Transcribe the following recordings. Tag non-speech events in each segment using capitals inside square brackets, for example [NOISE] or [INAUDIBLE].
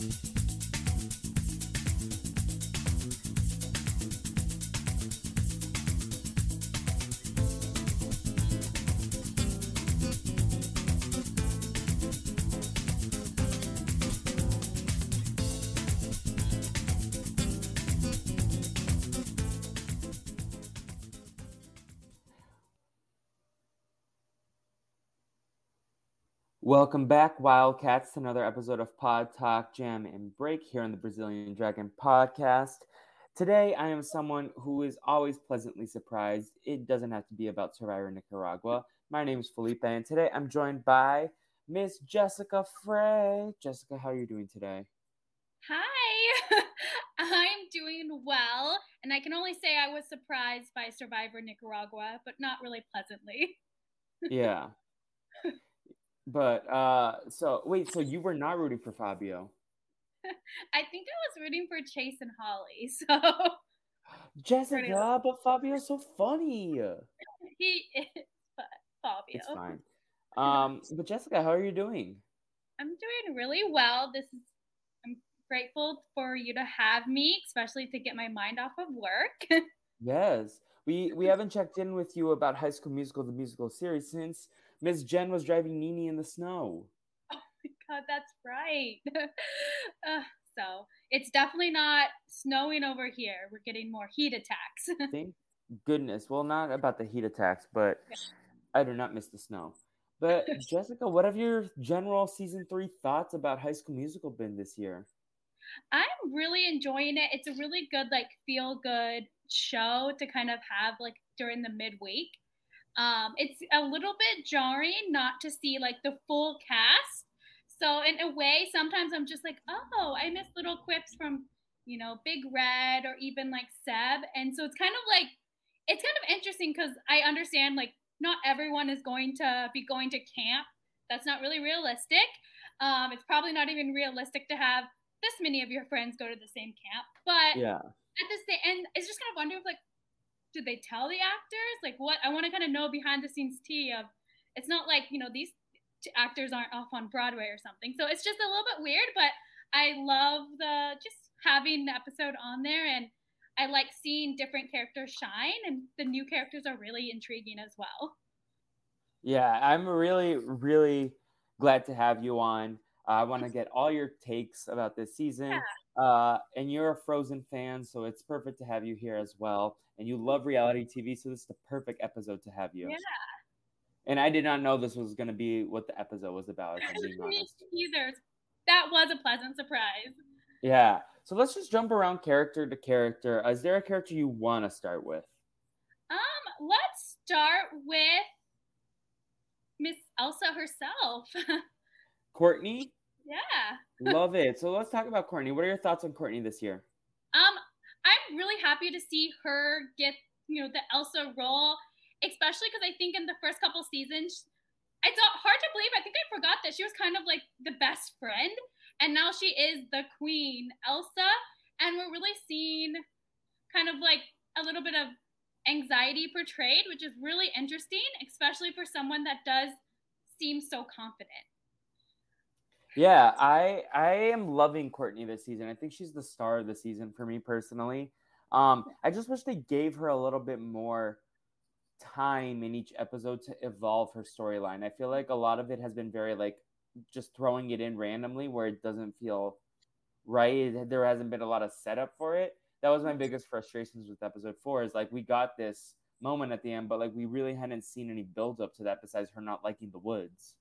Bye. Welcome back, Wildcats, to another episode of Pod Talk Jam and Break here on the Brazilian Dragon podcast. Today, I am someone who is always pleasantly surprised. It doesn't have to be about Survivor Nicaragua. My name is Felipe, and today I'm joined by Miss Jessica Frey. Jessica, how are you doing today? Hi, [LAUGHS] I'm doing well, and I can only say I was surprised by Survivor Nicaragua, but not really pleasantly. [LAUGHS] yeah. But uh so wait, so you were not rooting for Fabio? [LAUGHS] I think I was rooting for Chase and Holly. [LAUGHS] So Jessica, but Fabio's so funny. [LAUGHS] He is Fabio. It's fine. Um, but Jessica, how are you doing? I'm doing really well. This is I'm grateful for you to have me, especially to get my mind off of work. yes. We we haven't checked in with you about High School Musical, the musical series, since Miss Jenn was driving Nini in the snow. [LAUGHS] Oh my god, that's right. [LAUGHS] uh, so it's definitely not snowing over here. We're getting more heat attacks. [LAUGHS] Thank goodness. Well, not about the heat attacks, but I do not miss the snow. But Jessica, what have your general season three thoughts about High School Musical been this year? I'm really enjoying it. It's a really good, like, feel good show to kind of have like during the midweek. Um, it's a little bit jarring not to see like the full cast. So in a way, sometimes I'm just like, oh, I miss little quips from you know Big Red or even like Seb, and so it's kind of like it's kind of interesting because I understand like not everyone is going to be going to camp. That's not really realistic. Um, it's probably not even realistic to have this many of your friends go to the same camp. But yeah, at the same, and it's just kind of wondering, if like, did they tell the actors? Like, what I want to kind of know behind the scenes tea of. It's not like you know these actors aren't off on Broadway or something. So it's just a little bit weird, but I love the just having the episode on there and I like seeing different characters shine and the new characters are really intriguing as well. Yeah, I'm really really glad to have you on. Uh, I want to get all your takes about this season. Yeah. Uh, and you're a Frozen fan, so it's perfect to have you here as well. And you love reality TV, so this is the perfect episode to have you. Yeah. And I did not know this was going to be what the episode was about. [LAUGHS] Me either. That was a pleasant surprise. Yeah. So let's just jump around character to character. Is there a character you want to start with? Um, let's start with Miss Elsa herself. [LAUGHS] Courtney? Yeah. Love it. So let's talk about Courtney. What are your thoughts on Courtney this year? Um, I'm really happy to see her get, you know, the Elsa role, especially because I think in the first couple seasons, it's hard to believe. I think I forgot that she was kind of like the best friend, and now she is the queen, Elsa, and we're really seeing kind of like a little bit of anxiety portrayed, which is really interesting, especially for someone that does seem so confident. Yeah, I I am loving Courtney this season. I think she's the star of the season for me personally. Um, I just wish they gave her a little bit more time in each episode to evolve her storyline. I feel like a lot of it has been very like just throwing it in randomly where it doesn't feel right. There hasn't been a lot of setup for it. That was my biggest frustrations with episode four. Is like we got this moment at the end, but like we really hadn't seen any build up to that besides her not liking the woods.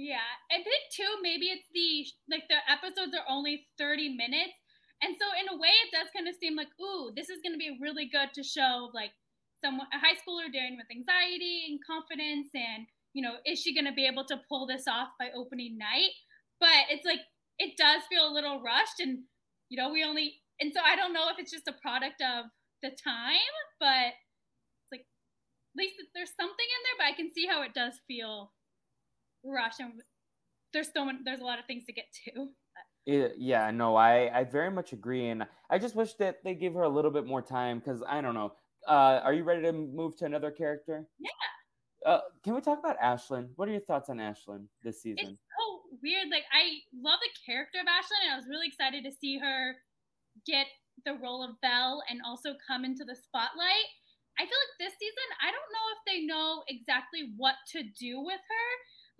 Yeah, I think too. Maybe it's the like the episodes are only thirty minutes, and so in a way, it does kind of seem like, ooh, this is going to be really good to show like someone a high schooler dealing with anxiety and confidence, and you know, is she going to be able to pull this off by opening night? But it's like it does feel a little rushed, and you know, we only and so I don't know if it's just a product of the time, but it's like at least there's something in there, but I can see how it does feel rush and there's so many, there's a lot of things to get to. Yeah, no, I, I very much agree. And I just wish that they give her a little bit more time because I don't know. Uh, are you ready to move to another character? Yeah. Uh, can we talk about Ashlyn? What are your thoughts on Ashlyn this season? It's, oh, weird. Like I love the character of Ashlyn, and I was really excited to see her get the role of Belle and also come into the spotlight. I feel like this season, I don't know if they know exactly what to do with her.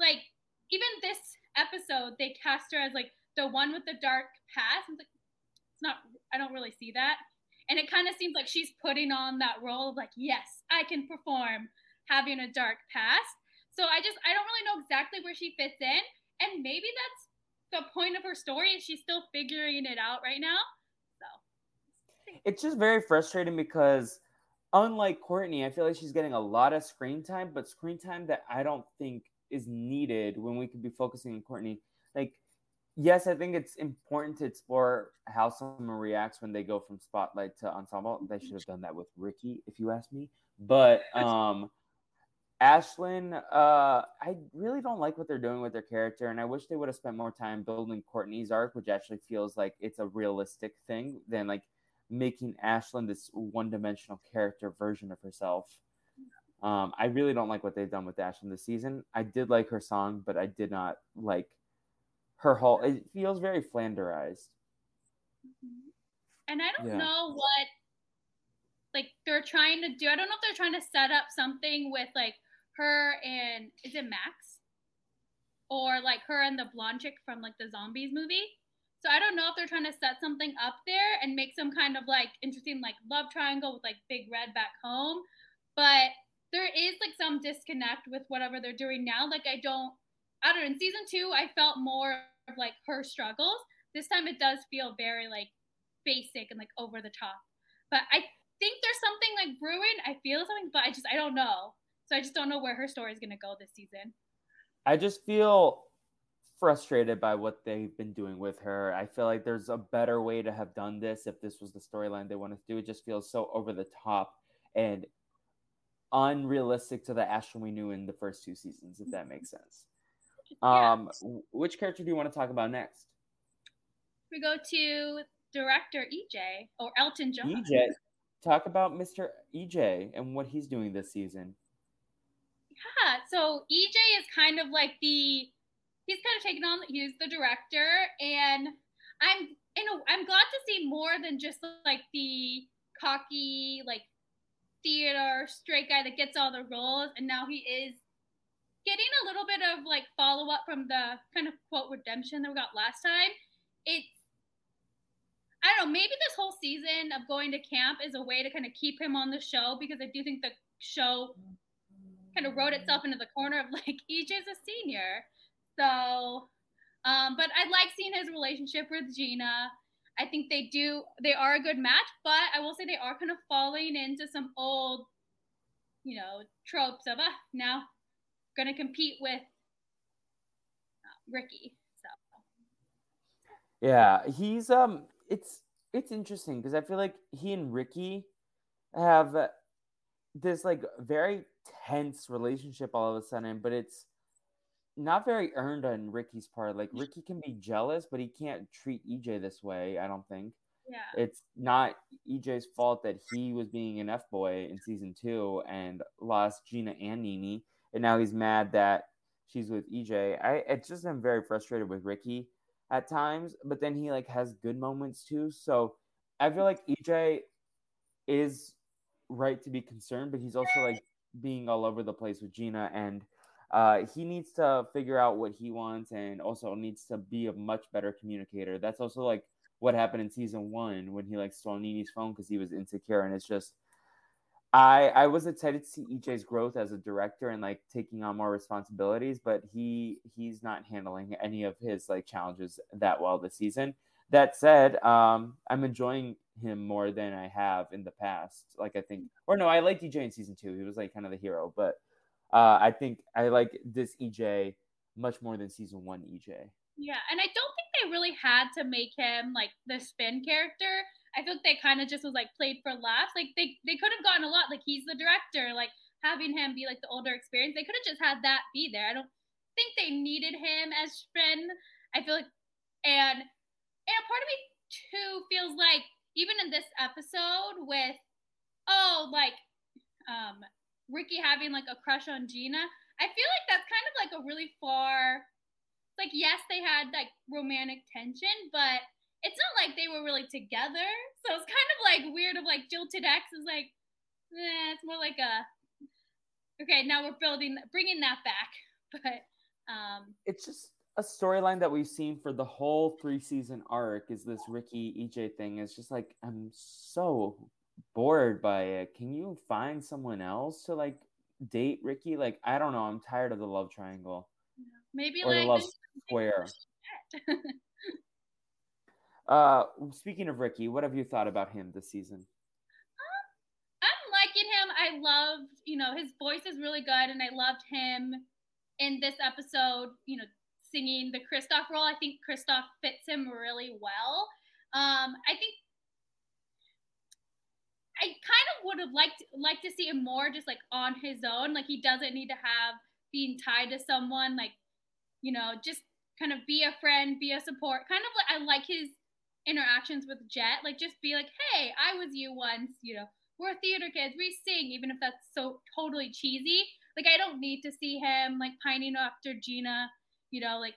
Like even this episode, they cast her as like the one with the dark past. I'm like, it's not. I don't really see that. And it kind of seems like she's putting on that role of like, yes, I can perform having a dark past. So I just I don't really know exactly where she fits in, and maybe that's the point of her story she's still figuring it out right now. So it's just very frustrating because unlike Courtney, I feel like she's getting a lot of screen time, but screen time that I don't think is needed when we could be focusing on Courtney. Like, yes, I think it's important to explore how someone reacts when they go from spotlight to ensemble. They should have done that with Ricky, if you ask me. But um Ashlyn, uh, I really don't like what they're doing with their character, and I wish they would have spent more time building Courtney's arc, which actually feels like it's a realistic thing than like making Ashlyn this one-dimensional character version of herself. Um, I really don't like what they've done with Ashlyn this season. I did like her song, but I did not like her whole. It feels very Flanderized. And I don't yeah. know what like they're trying to do. I don't know if they're trying to set up something with like her and is it Max? Or like her and the blonde chick from like the zombies movie. So I don't know if they're trying to set something up there and make some kind of like interesting like love triangle with like Big Red back home. But there is like some disconnect with whatever they're doing now. Like I don't I don't know, in season two I felt more of like her struggles. This time it does feel very like basic and like over the top. But I think there's something like brewing. I feel something, but I just I don't know. So I just don't know where her story is to go this season. I just feel frustrated by what they've been doing with her. I feel like there's a better way to have done this if this was the storyline they wanted to do. It just feels so over the top and unrealistic to the Ashlyn we knew in the first two seasons, if that makes sense. Yeah. Um, which character do you want to talk about next? We go to director EJ or Elton John. EJ, talk about Mr. EJ and what he's doing this season. Yeah, so EJ is kind of like the he's kind of taken on he's the director and I'm you know I'm glad to see more than just like the cocky like theater straight guy that gets all the roles and now he is getting a little bit of like follow up from the kind of quote redemption that we got last time. It's I don't know, maybe this whole season of going to camp is a way to kind of keep him on the show because I do think the show kind of wrote itself into the corner of like [LAUGHS] EJ's a senior. So, um, but I like seeing his relationship with Gina. I think they do, they are a good match, but I will say they are kind of falling into some old, you know, tropes of, ah, now to compete with uh, Ricky. So, yeah, he's, um, it's it's interesting because I feel like he and Ricky have this like very tense relationship all of a sudden, but it's not very earned on Ricky's part. Like Ricky can be jealous, but he can't treat EJ this way. I don't think. Yeah. It's not EJ's fault that he was being an F boy in season two and lost Gina and Nini, and now he's mad that she's with EJ. I it's just I'm very frustrated with Ricky at times, but then he like has good moments too. So I feel like EJ is right to be concerned, but he's also like being all over the place with Gina and uh, he needs to figure out what he wants and also needs to be a much better communicator. That's also like what happened in season one when he like stole Nini's phone because he was insecure and it's just I I was excited to see EJ's growth as a director and like taking on more responsibilities, but he he's not handling any of his like challenges that well this season. That said, um, I'm enjoying him more than I have in the past. Like I think, or no, I liked EJ in season two. He was like kind of the hero, but uh, I think I like this EJ much more than season one EJ. Yeah, and I don't think they really had to make him like the spin character I feel like they kind of just was like played for laughs. Like they they could have gotten a lot. Like he's the director. Like having him be like the older experience, they could have just had that be there. I don't think they needed him as Spin. I feel like, and and a part of me too feels like even in this episode with oh like um Ricky having like a crush on Gina, I feel like that's kind of like a really far like yes, they had like romantic tension, but it's not like they were really together. So it's kind of like weird of like Jilted Ex is like, eh, it's more like a okay, now we're building bringing that back. [LAUGHS] But um it's just a storyline that we've seen for the whole three season arc is this Ricky EJ thing. It's just like I'm so bored by it. Can you find someone else to like date Ricky? Like I don't know. I'm tired of the love triangle. Maybe or like the love square. [LAUGHS] uh, speaking of Ricky, what have you thought about him this season? I'm liking him. I loved, you know, his voice is really good, and I loved him in this episode. You know, singing the Kristoff role. I think Kristoff fits him really well. Um, I think I kind of would have liked like to see him more just like on his own. Like he doesn't need to have being tied to someone. Like you know, just kind of be a friend, be a support. Kind of like I like his interactions with Jet. Like just be like, hey, I was you once. You know, we're theater kids. We sing, even if that's so totally cheesy. Like I don't need to see him like pining after Gina. You know, like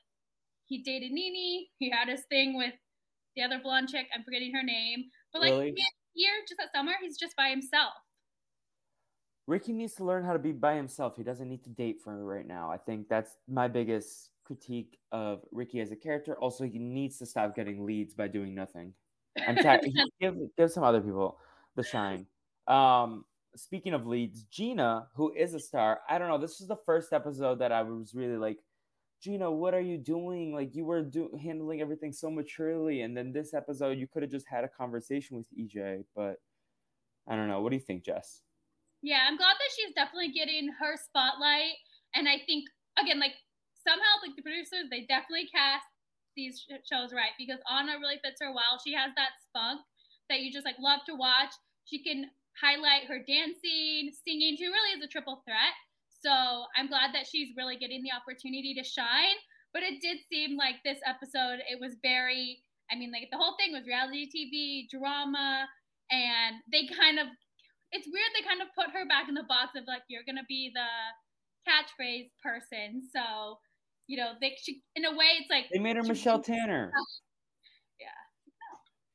he dated Nini. He had his thing with the other blonde chick. I'm forgetting her name. But like Really? Year, just that summer, he's just by himself. Ricky needs to learn how to be by himself. He doesn't need to date for right now. I think that's my biggest critique of Ricky as a character. Also, he needs to stop getting leads by doing nothing. I'm tired. [LAUGHS] give give some other people the shine. Um, speaking of leads, Gina, who is a star, I don't know. This is the first episode that I was really like, Gina, what are you doing? Like you were do- handling everything so maturely, and then this episode you could have just had a conversation with EJ. But I don't know. What do you think, Jess? Yeah, I'm glad that she's definitely getting her spotlight. And I think again, like somehow, like the producers, they definitely cast these sh- shows right because Anna really fits her well. She has that spunk that you just like love to watch. She can highlight her dancing, singing. She really is a triple threat. So I'm glad that she's really getting the opportunity to shine. But it did seem like this episode, it was very, I mean, like the whole thing was reality TV, drama, and they kind of, it's weird they kind of put her back in the box of like, you're going to be the catchphrase person. So, you know, they, she, in a way, it's like, They made her she- Michelle Tanner. [LAUGHS] Yeah.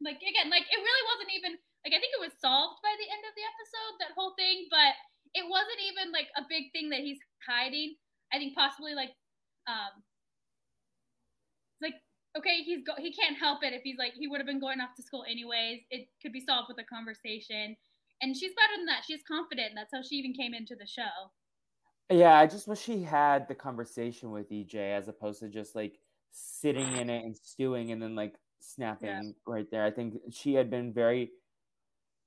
Like again, like it really wasn't even like I think it was solved by the end of the episode, that whole thing, but it wasn't even like a big thing that he's hiding. I think possibly like um like okay, he's go- he can't help it if he's like he would have been going off to school anyways. It could be solved with a conversation. And she's better than that. She's confident. That's how she even came into the show. Yeah, I just wish she had the conversation with EJ as opposed to just like sitting in it and stewing and then like snapping right there. I think she had been very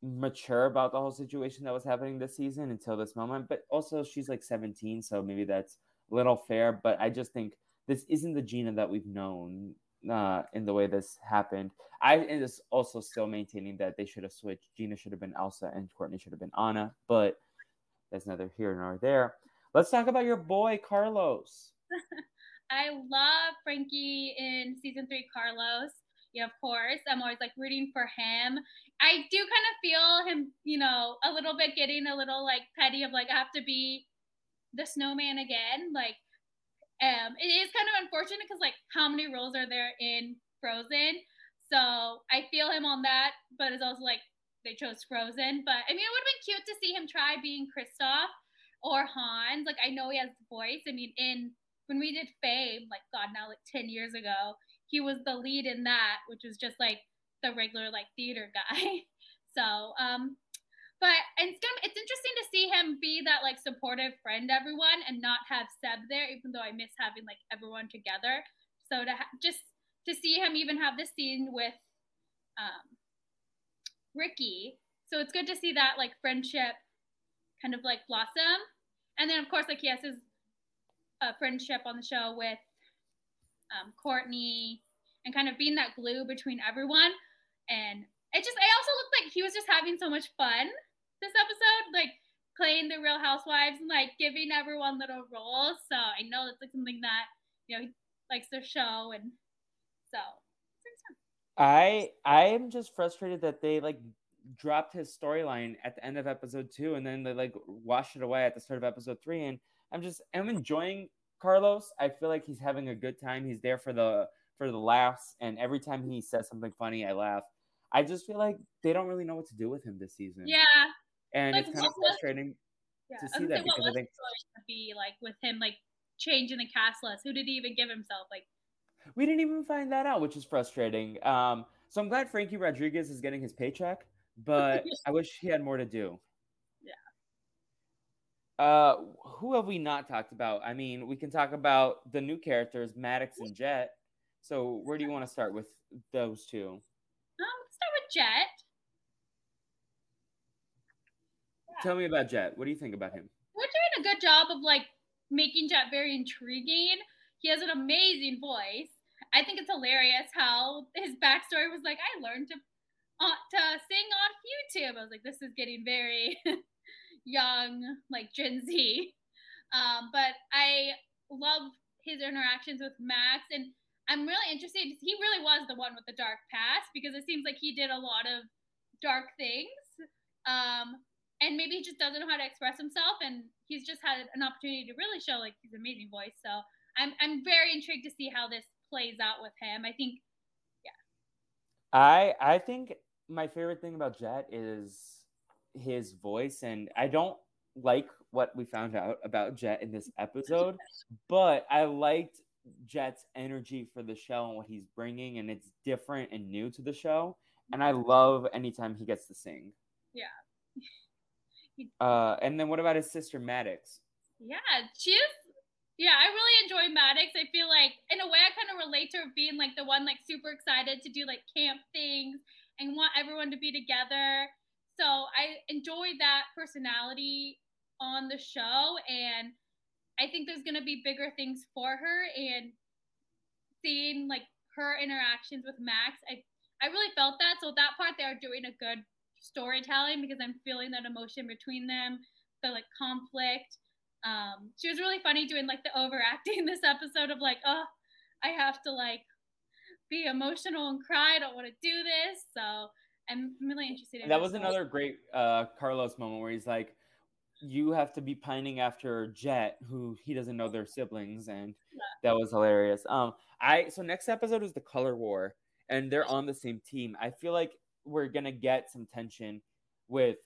mature about the whole situation that was happening this season until this moment. But also, she's like 17, so maybe that's a little fair. But I just think this isn't the Gina that we've known uh, in the way this happened. I is also still maintaining that they should have switched. Gina should have been Elsa and Courtney should have been Anna, but that's neither here nor there. Let's talk about your boy Carlos. [LAUGHS] I love Frankie in season three, Carlos. Yeah, of course. I'm always like rooting for him. I do kind of feel him, you know, a little bit getting a little like petty of like I have to be the snowman again. Like, um, it is kind of unfortunate because like how many roles are there in Frozen? So I feel him on that, but it's also like they chose Frozen. But I mean, it would have been cute to see him try being Kristoff or Hans. Like I know he has the voice. I mean, in when we did Fame, like God, now like ten years ago, he was the lead in that, which was just like the regular like theater guy. [LAUGHS] So, um, but and it's it's interesting to see him be that like supportive friend to everyone and not have Seb there, even though I miss having like everyone together. So to ha- just to see him even have this scene with um, Ricky, so it's good to see that like friendship kind of like blossom. And then of course like he has his uh, friendship on the show with um, Courtney and kind of being that glue between everyone. And it just, I also looked like he was just having so much fun this episode, like playing the Real Housewives and like giving everyone little roles. So I know that's like something that you know he likes their show, and so. I I am just frustrated that they like dropped his storyline at the end of episode two and then they like washed it away at the start of episode three. And I'm just I'm enjoying Carlos. I feel like he's having a good time. He's there for the for the laughs, and every time he says something funny, I laugh. I just feel like they don't really know what to do with him this season. Yeah, and Like, it's kind of was- frustrating yeah. to see that say, because what I think to be like with him like changing the cast list? Who did he even give himself? Like, we didn't even find that out, which is frustrating. Um, so I'm glad Frankie Rodriguez is getting his paycheck, but [LAUGHS] I wish he had more to do. Yeah. Uh, who have we not talked about? I mean, we can talk about the new characters, Maddox and Jet. So where do you want to start with those two? um, let's start with Jet. Tell me about Jet. What do you think about him? We're doing a good job of like making Jet very intriguing. He has an amazing voice. I think it's hilarious how his backstory was like, I learned to uh, to sing on YouTube. I was like, this is getting very [LAUGHS] young, like Gen Z. Um, but I love his interactions with Max, and I'm really interested. He really was the one with the dark past because it seems like he did a lot of dark things. Um, and maybe he just doesn't know how to express himself, and he's just had an opportunity to really show like his amazing voice. So I'm I'm very intrigued to see how this plays out with him. I think yeah. I I think my favorite thing about Jet is his voice, and I don't like what we found out about Jet in this episode, but I liked Jet's energy for the show and what he's bringing, and it's different and new to the show. And I love anytime he gets to sing. Yeah. [LAUGHS] Uh, and then what about his sister Maddox? Yeah, she's yeah, I really enjoy Maddox. I feel like in a way I kind of relate to her being like the one like super excited to do like camp things and want everyone to be together. So I enjoyed that personality on the show and I think there's gonna be bigger things for her and seeing like her interactions with Max, I I really felt that. So that part they are doing a good storytelling because I'm feeling that emotion between them, the like conflict. Um, she was really funny doing like the overacting [LAUGHS] this episode of like, oh, I have to like be emotional and cry. I don't want to do this. So I'm really interested in That was another great uh, Carlos moment where he's like, "You have to be pining after Jet, who he doesn't know their siblings," and that was hilarious. Um, I so next episode is the Color War, and they're on the same team. I feel like we're gonna get some tension with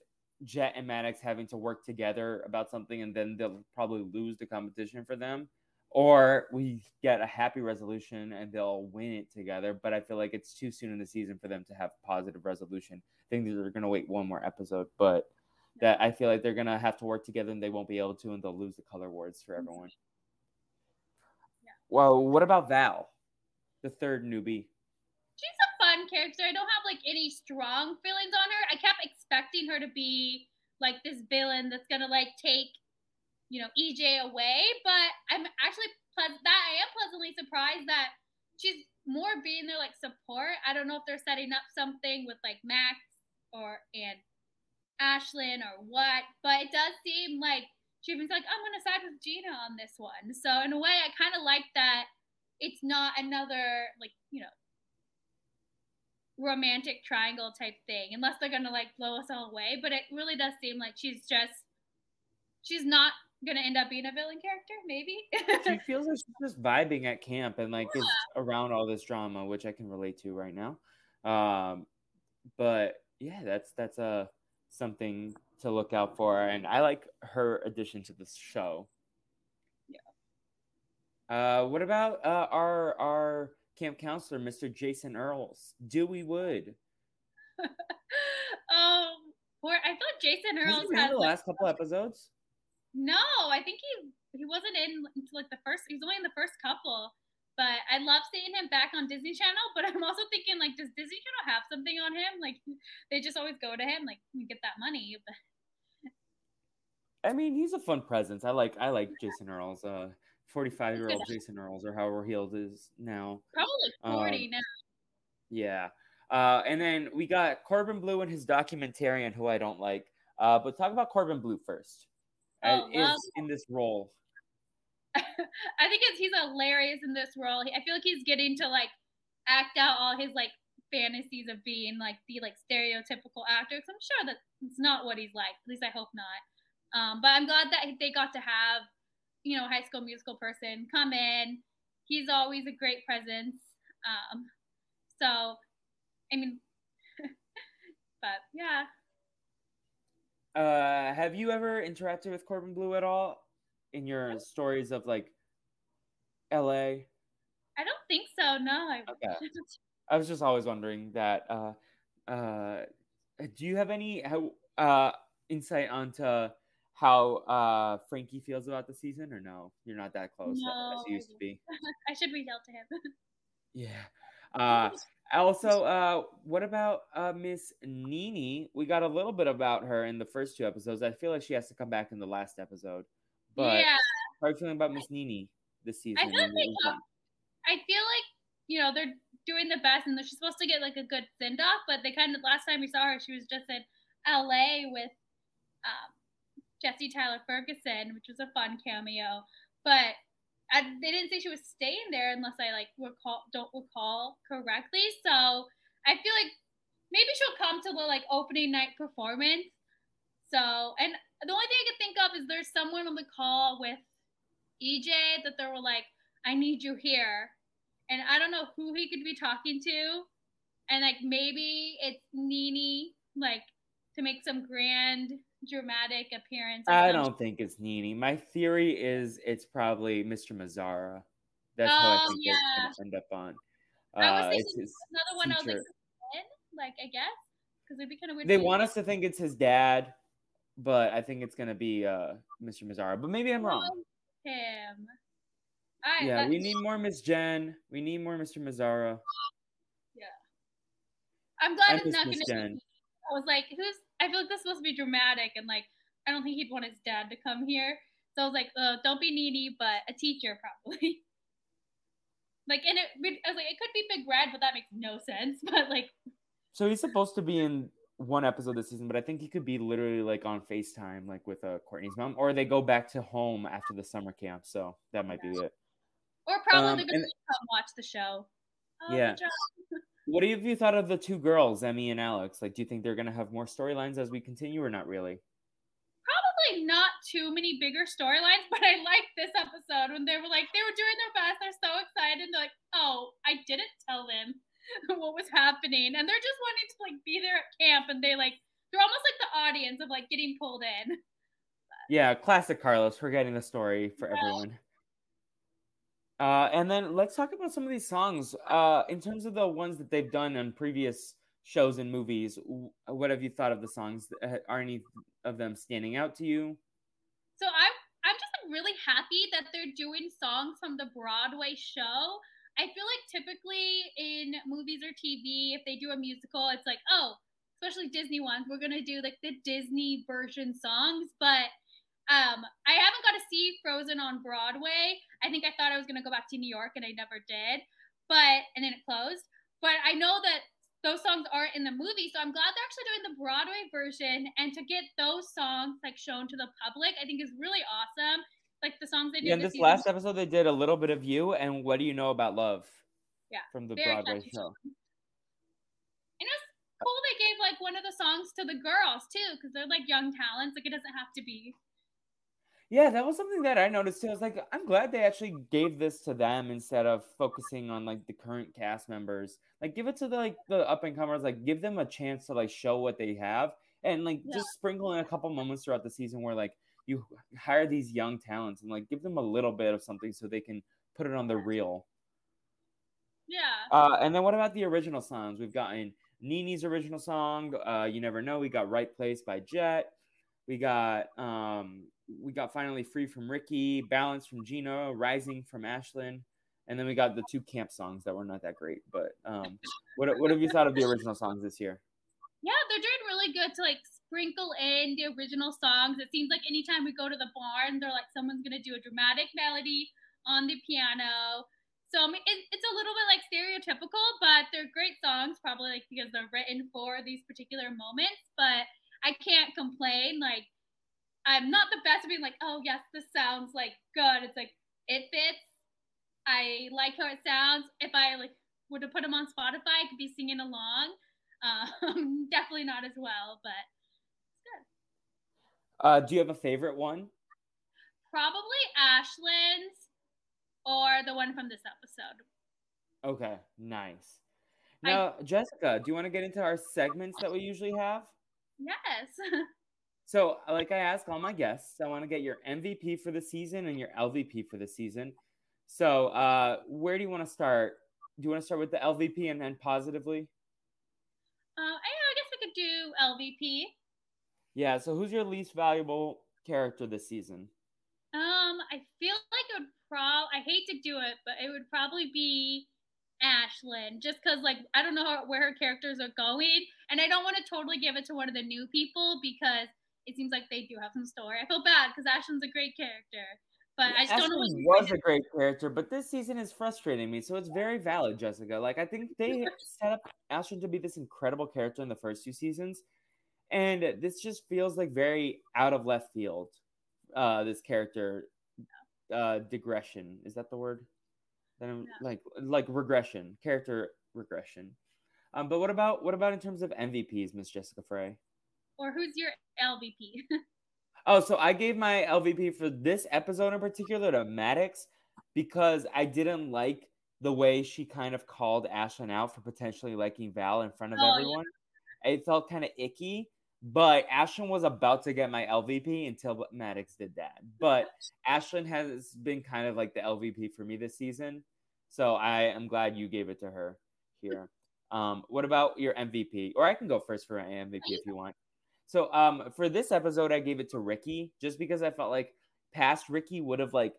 Jet and Maddox having to work together about something, and then they'll probably lose the competition for them. Or we get a happy resolution and they'll win it together. But I feel like it's too soon in the season for them to have positive resolution. I think they're going to wait one more episode, but that I feel like they're going to have to work together and they won't be able to, and they'll lose the color awards for everyone. Yeah. Well, what about Val, the third newbie? she's a fun character. I don't have like any strong feelings on her. I kept expecting her to be like this villain that's gonna like take, you know, EJ away. But I'm actually pleas- that I am pleasantly surprised that she's more being there like support. I don't know if they're setting up something with like Max or and Ashlyn or what, but it does seem like she was like, I'm gonna side with Gina on this one. So in a way, I kind of like that. It's not another like you know romantic triangle type thing, unless they're gonna like blow us all away. But it really does seem like she's just she's not gonna end up being a villain character, maybe. She [LAUGHS] feels like she's just vibing at camp and like is around all this drama, which I can relate to right now. Um, but yeah, that's that's uh, something to look out for, and I like her addition to the show. Yeah. Uh, what about uh, our our camp counselor, Mr. Jason Earls, Dewey Wood? [LAUGHS] um, or I thought Jason Earls had the last couple episodes? No. I think he he wasn't in until like the first. He was only in the first couple. But I love seeing him back on Disney Channel. But [LAUGHS] I'm also thinking, like, does Disney Channel have something on him? Like, they just always go to him, like, you get that money. But I mean, he's a fun presence. I like I like Jason Earls, uh, forty five year old Jason Earls, or however he old is now. probably 40 Um, now. Yeah. Uh, and then we got Corbin Bleu and his documentarian, who I don't like. Uh, but talk about Corbin Bleu first. Oh, is well- in this role. [LAUGHS] I think it's, he's hilarious in this role. I feel like he's getting to like act out all his like fantasies of being like the like stereotypical actor. Cause I'm sure that it's not what he's like. At least I hope not. Um, but I'm glad that they got to have, you know, High School Musical person come in. He's always a great presence. Um, so, I mean, [LAUGHS] but yeah. Uh, have you ever interacted with Corbin Bleu at all in your stories of like LA? I don't think so. No. I, okay. [LAUGHS] I was just always wondering that. Uh, uh, do you have any uh, insight onto how uh, Frankie feels about the season, or no? You're not that close no. as you used to be. [LAUGHS] I should reach out to him. [LAUGHS] yeah. Uh, also, uh, what about uh, Miss Nini? We got a little bit about her in the first two episodes. I feel like she has to come back in the last episode. But yeah. how are you feeling about Miss Nini this season? I feel, like, I feel like you know they're doing the best, and she's supposed to get like a good send off. But they kind of last time we saw her, she was just in L.A. with um, Jesse Tyler Ferguson, which was a fun cameo. But I, they didn't say she was staying there unless I like recall don't recall correctly. So I feel like maybe she'll come to the like opening night performance. So and the only thing I could think of is there's someone on the call with EJ that they were like, I need you here. And I don't know who he could be talking to. And like maybe it's Nini, like to make some grand dramatic appearance. I don't think it's Nini. My theory is it's probably Mr. Mazzara. That's oh, I think yeah. it's gonna end up on. Uh, I was thinking another one. Teacher. I was like, like I guess because it'd be kind of weird. They want us to think it's his dad, but I think it's gonna be uh, Mr. Mazzara. But maybe I'm wrong. Him. Right, yeah, we need more Miss Jenn. We need more Mr. Mazzara. Yeah. I'm glad I it's not gonna Jenn. be. I was like, who's I feel like this supposed to be dramatic, and like I don't think he'd want his dad to come here. So I was like, oh, don't be needy, but a teacher probably. [LAUGHS] like, and it, I was like, it could be Big Red, but that makes no sense. [LAUGHS] But like, so he's supposed to be in one episode this season, but I think he could be literally like on FaceTime, like with uh, Courtney's mom, or they go back to home after the summer camp. So that might yeah. be it. Or probably um, they're gonna and, come watch the show. Oh, yeah. What have you thought of the two girls, Emmy and Alex? Like, do you think they're gonna have more storylines as we continue, or not really? Probably not too many bigger storylines, [LAUGHS] but I liked this episode when they were like they were doing their best. They're so excited. And They're like, "Oh, I didn't tell them [LAUGHS] what was happening," and they're just wanting to like be there at camp, and they like they're almost like the audience of like getting pulled in. Yeah, classic Carlos, forgetting the story for everyone. Uh, and then let's talk about some of these songs. Uh, in terms of the ones that they've done on previous shows and movies, what have you thought of the songs? Are any of them standing out to you? So I'm I'm just really happy that they're doing songs from the Broadway show. I feel like typically in movies or TV, if they do a musical, it's like, oh, especially Disney ones, we're gonna do like the Disney version songs. But um, I haven't got to see Frozen on Broadway. I think I thought I was going to go back to New York and I never did. But, and then it closed. But I know that those songs aren't in the movie. So I'm glad they're actually doing the Broadway version. And to get those songs like shown to the public, I think is really awesome. Like the songs they did. Yeah, in this, this last episode, they did a little bit of you and what do you know about love? Yeah. From the Broadway show. And it was cool they gave like one of the songs to the girls too, because they're like young talents. Like it doesn't have to be yeah, that was something that I noticed too. I was like, I'm glad they actually gave this to them instead of focusing on like the current cast members. Like, give it to the like the up and comers. Like, give them a chance to like show what they have, and like yeah. just sprinkle in a couple moments throughout the season where like you hire these young talents and like give them a little bit of something so they can put it on the reel. Yeah. Uh, and then what about the original songs? We've gotten Nini's original song, uh, "You Never Know." We got "Right Place" by Jet. We got um, we got finally free from Ricky, balance from Gina, rising from Ashlyn, and then we got the two camp songs that were not that great. But um, what what have you thought of the original songs this year? Yeah, they're doing really good to like sprinkle in the original songs. It seems like anytime we go to the barn, they're like someone's gonna do a dramatic melody on the piano. So I mean, it, it's a little bit like stereotypical, but they're great songs, probably like because they're written for these particular moments. But I can't complain. Like I'm not the best at being like, oh yes, this sounds like good. It's like it fits. I like how it sounds. If I like were to put them on Spotify, I could be singing along. Um, [LAUGHS] definitely not as well, but it's good. Uh, do you have a favorite one? probably Ashlyn's or the one from this episode. Okay, nice. Now, I, Jessica, do you want to get into our segments that we usually have? Yes. [LAUGHS] so, like I ask all my guests, I want to get your MVP for the season and your LVP for the season. So, uh, where do you want to start? Do you want to start with the LVP and then positively? Uh, I, I guess we could do LVP. Yeah. So, who's your least valuable character this season? Um, I feel like it would prob. I hate to do it, but it would probably be Ashlyn, just because like I don't know how, where her characters are going, and I don't want to totally give it to one of the new people because it seems like they do have some story. I feel bad because Ashton's a great character, but I just Ashlyn don't know. was a great character, but this season is frustrating me. So it's very valid, Jessica. Like I think they [LAUGHS] set up Ashton to be this incredible character in the first two seasons, and this just feels like very out of left field. Uh, this character uh, digression is that the word? Then yeah. like like regression, character regression. Um, but what about what about in terms of MVPs, Miss Jessica Frey? Or who's your LVP? [LAUGHS] oh, so I gave my LVP for this episode in particular to Maddox because I didn't like the way she kind of called Ashlyn out for potentially liking Val in front of oh, everyone. Yeah. It felt kind of icky. But Ashlyn was about to get my LVP until Maddox did that. But Ashlyn has been kind of like the LVP for me this season. So I am glad you gave it to her here. Um, what about your MVP? Or I can go first for my MVP if you want. So um, for this episode, I gave it to Ricky just because I felt like past Ricky would have like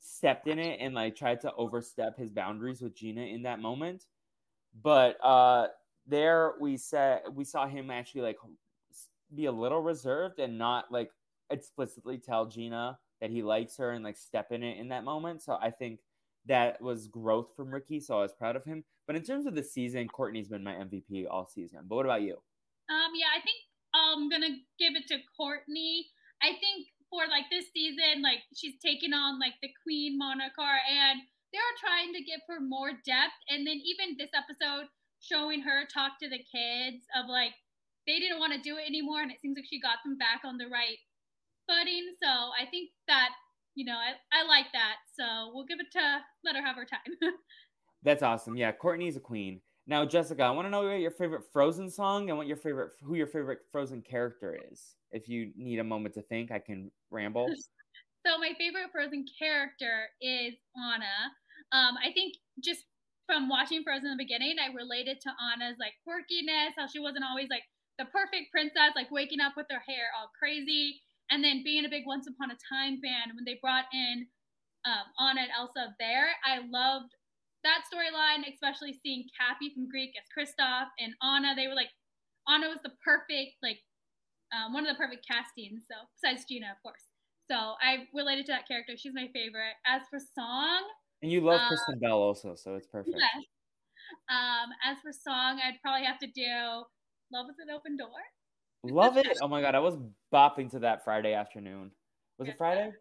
stepped in it and like tried to overstep his boundaries with Gina in that moment. But uh, there we said we saw him actually like be a little reserved and not like explicitly tell Gina that he likes her and like step in it in that moment. So I think that was growth from Ricky. So I was proud of him. But in terms of the season, Courtney's been my MVP all season. But what about you? Um, yeah, I think I'm gonna give it to Courtney. I think for like this season, like she's taken on like the Queen Monocar and they're trying to give her more depth. And then even this episode showing her talk to the kids of like they didn't want to do it anymore, and it seems like she got them back on the right footing. So I think that you know I, I like that. So we'll give it to let her have her time. [LAUGHS] That's awesome. Yeah, Courtney's a queen. Now, Jessica, I want to know what your favorite Frozen song and what your favorite who your favorite Frozen character is. If you need a moment to think, I can ramble. [LAUGHS] so my favorite Frozen character is Anna. Um, I think just from watching Frozen in the beginning, I related to Anna's like quirkiness, how she wasn't always like the perfect princess, like waking up with her hair all crazy, and then being a big Once Upon a Time fan. When they brought in um, Anna and Elsa there, I loved that storyline, especially seeing Cappie from Greek as Kristoff and Anna. They were like, Anna was the perfect, like, um, one of the perfect castings. So besides Gina, of course. So I related to that character. She's my favorite. As for song, and you love um, Kristen Bell also, so it's perfect. Yes. Um, as for song, I'd probably have to do Love is an open door. Love it. Oh my god, I was bopping to that Friday afternoon. Was it Friday?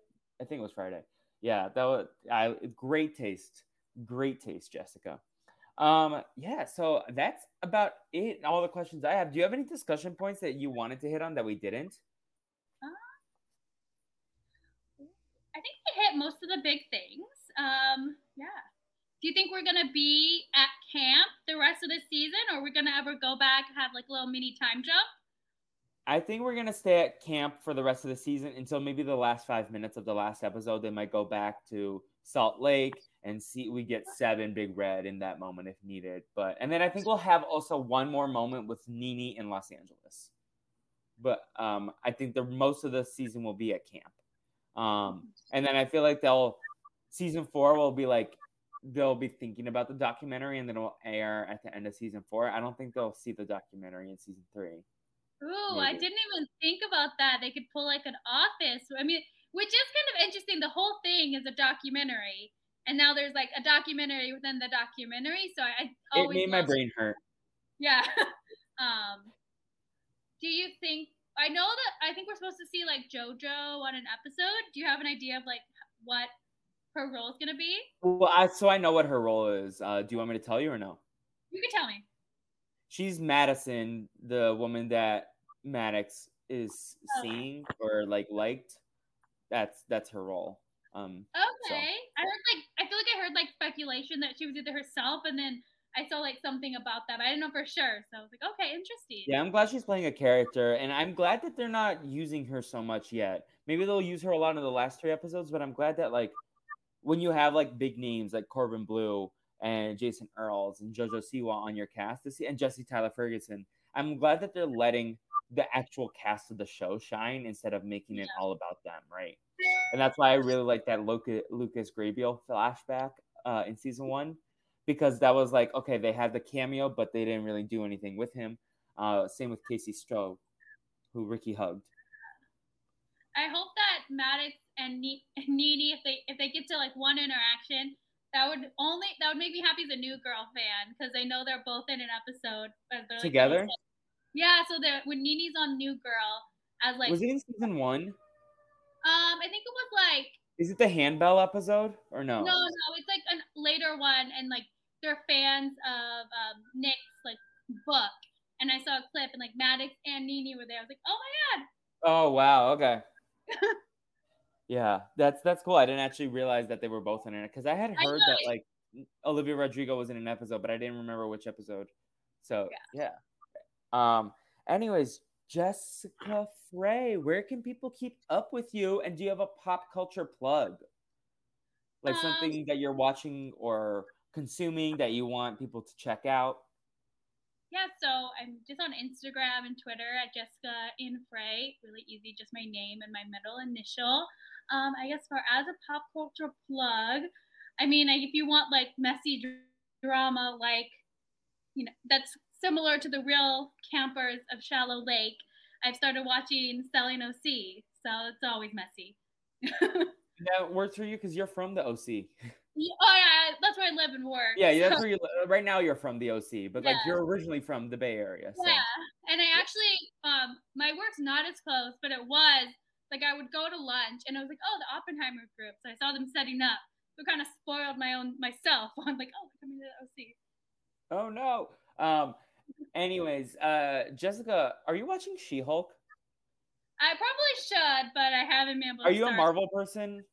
I think it was Friday. Yeah, that was I great taste. Great taste, Jessica. Um, yeah, so that's about it. All the questions I have. Do you have any discussion points that you wanted to hit on that we didn't? Uh, I think we hit most of the big things. Um, yeah. Do you think we're gonna be at camp the rest of the season, or we're gonna ever go back have like a little mini time jump? I think we're gonna stay at camp for the rest of the season until maybe the last five minutes of the last episode. They might go back to Salt Lake and see we get seven Big Red in that moment if needed. But and then I think we'll have also one more moment with Nini in Los Angeles. But um, I think the most of the season will be at camp. Um, and then I feel like they'll season four will be like they'll be thinking about the documentary and then it'll air at the end of season four. I don't think they'll see the documentary in season three. Ooh, Maybe. I didn't even think about that. They could pull like an office. I mean, which is kind of interesting. The whole thing is a documentary, and now there's like a documentary within the documentary. So I, I always it made my brain hurt. Yeah. [LAUGHS] um, do you think? I know that I think we're supposed to see like JoJo on an episode. Do you have an idea of like what her role is going to be? Well, I, so I know what her role is. Uh, do you want me to tell you or no? You can tell me. She's Madison, the woman that Maddox is oh. seeing or like liked. that's that's her role. Um, okay, so. I heard like I feel like I heard like speculation that she was either herself, and then I saw like something about that, but I didn't know for sure. So I was like, okay, interesting. Yeah, I'm glad she's playing a character, and I'm glad that they're not using her so much yet. Maybe they'll use her a lot in the last three episodes, but I'm glad that like when you have like big names like Corbin Bleu and Jason Earls and JoJo Siwa on your cast this and Jesse Tyler Ferguson, I'm glad that they're letting the actual cast of the show shine instead of making it all about them, right? And that's why I really like that Lucas, Lucas Grabeel flashback uh, in season one because that was like okay, they had the cameo, but they didn't really do anything with him. Uh, same with KayCee Stroh, who Ricky hugged. I hope that Maddox and Nini, [LAUGHS] if they if they get to like one interaction, that would only that would make me happy as a new girl fan because I know they're both in an episode. Like, Together. Yeah, so that when Nini's on New Girl as like was it in season one? Um, I think it was like. Is it the handbell episode or no? No, no, it's like a later one, and like they're fans of um, Nick's like book, and I saw a clip, and like Maddox and Nini were there. I was like, oh my god. Oh wow! Okay. [LAUGHS] yeah, that's that's cool. I didn't actually realize that they were both in it because I had heard that like Olivia Rodrigo was in an episode, but I didn't remember which episode. So yeah. yeah. Um. Anyways, Jessica Frey, where can people keep up with you? And do you have a pop culture plug? Like um, something that you're watching or consuming that you want people to check out? Yeah, so I'm just on Instagram and Twitter at Jessica in Frey. Really easy, just my name and my middle initial. Um, I guess for as a pop culture plug, I mean, if you want like messy drama, like you know, that's similar to the real campers of Shallow Lake. I've started watching Selling OC, so it's always messy. [LAUGHS] that works for you because you're from the OC. Oh yeah, that's where I live and work. Yeah, so. that's where you live. Right now, you're from the OC, but yeah. like you're originally from the Bay Area. So. Yeah, and I actually, um, my work's not as close, but it was like I would go to lunch, and I was like, oh, the Oppenheimer group. So I saw them setting up. So kind of spoiled my own myself. [LAUGHS] I'm like, oh, coming to the OC. Oh no. Um. Anyways, uh, Jessica, are you watching She-Hulk? I probably should, but I haven't been able. Are you a Marvel person?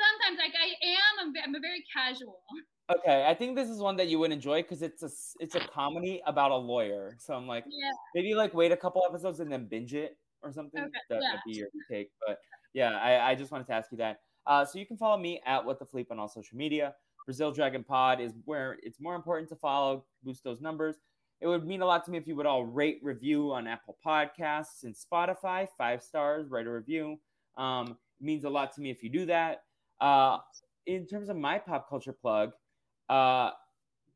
Sometimes, like I am. I'm, I'm a very casual. Okay, I think this is one that you would enjoy because it's a it's a comedy about a lawyer. So I'm like, yeah. maybe like wait a couple episodes and then binge it or something. Okay, that yeah. would be your take. But yeah, I, I just wanted to ask you that. Uh, so you can follow me at What the Fleep on all social media. Brazil Dragon Pod is where it's more important to follow, boost those numbers. It would mean a lot to me if you would all rate, review on Apple Podcasts and Spotify, five stars, write a review. Um, it means a lot to me if you do that. Uh, in terms of my pop culture plug, uh,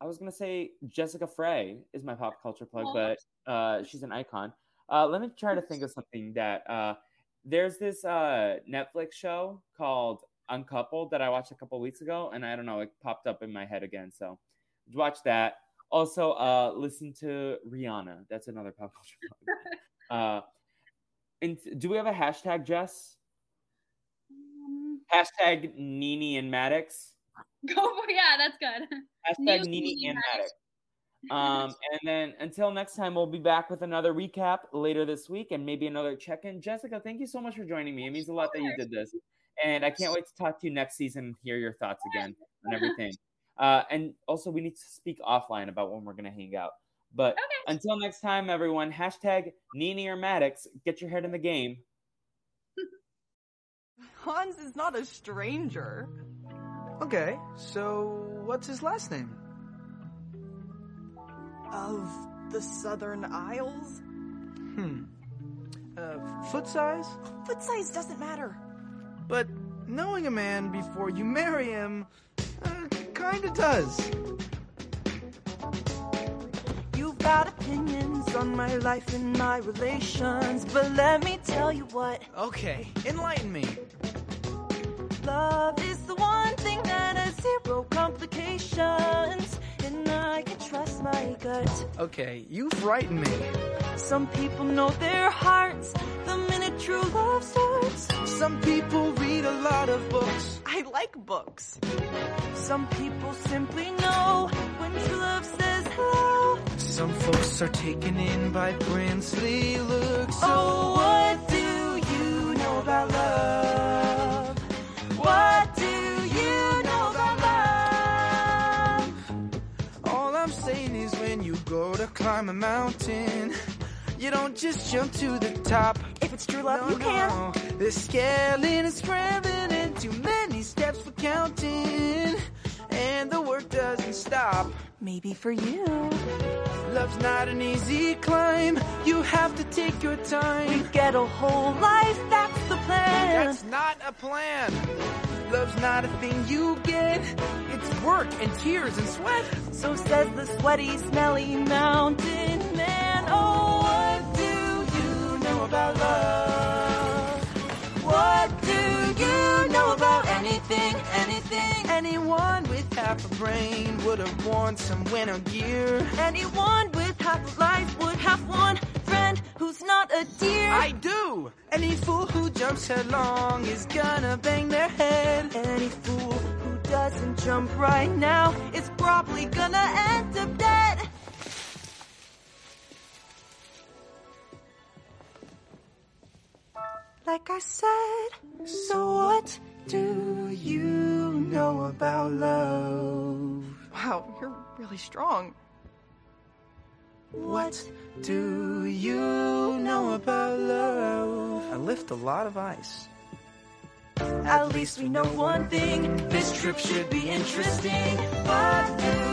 I was gonna say Jessica Frey is my pop culture plug, but uh, she's an icon. Uh, let me try to think of something that uh, there's this uh, Netflix show called Uncoupled that I watched a couple weeks ago, and I don't know, it popped up in my head again. So watch that. Also, uh, listen to Rihanna. That's another pop culture [LAUGHS] uh, and do we have a hashtag, Jess? Hashtag Nini and Maddox. Go [LAUGHS] for yeah, that's good. Hashtag Nini and Maddox. [LAUGHS] Um, and then until next time, we'll be back with another recap later this week and maybe another check-in. Jessica, thank you so much for joining me. It means a lot that you did this, and I can't wait to talk to you next season and hear your thoughts again on everything. Uh, and also, we need to speak offline about when we're gonna hang out. But okay. until next time, everyone, hashtag Nini or Maddox, get your head in the game. [LAUGHS] Hans is not a stranger. Okay, so what's his last name? Of the Southern Isles? Hmm. Uh, foot size? Foot size doesn't matter. But knowing a man before you marry him, uh, kinda does. You've got opinions on my life and my relations, but let me tell you what. Okay, enlighten me. Love is the one thing that has zero complications, and I can trust my gut. Okay, you frighten me. Some people know their hearts true love starts. Some people read a lot of books. I like books. Some people simply know when true love says hello. Some folks are taken in by princely looks. So oh, what do you know about love? What do you know about love? All I'm saying is when you go to climb a mountain, you don't just jump to the top it's true love, No, you can. no. They're scaling and scrambling and too many steps for counting. And the work doesn't stop. Maybe for you. Love's not an easy climb. You have to take your We time. get a whole life, that's the plan. That's not a plan. Love's not a thing you get. It's work and tears and sweat. So says the sweaty, smelly mountain man. Oh, about love? What do you know about anything, anything? Anyone with half a brain would have worn some winter gear. Anyone with half a life would have one friend who's not a deer. I do. Any fool who jumps headlong is gonna bang their head. Any fool who doesn't jump right now is probably gonna end up dead. Like I said, so what do you know about love? Wow, you're really strong. What do you know about love? I lift a lot of ice. At least we know one thing. This trip should be interesting. What do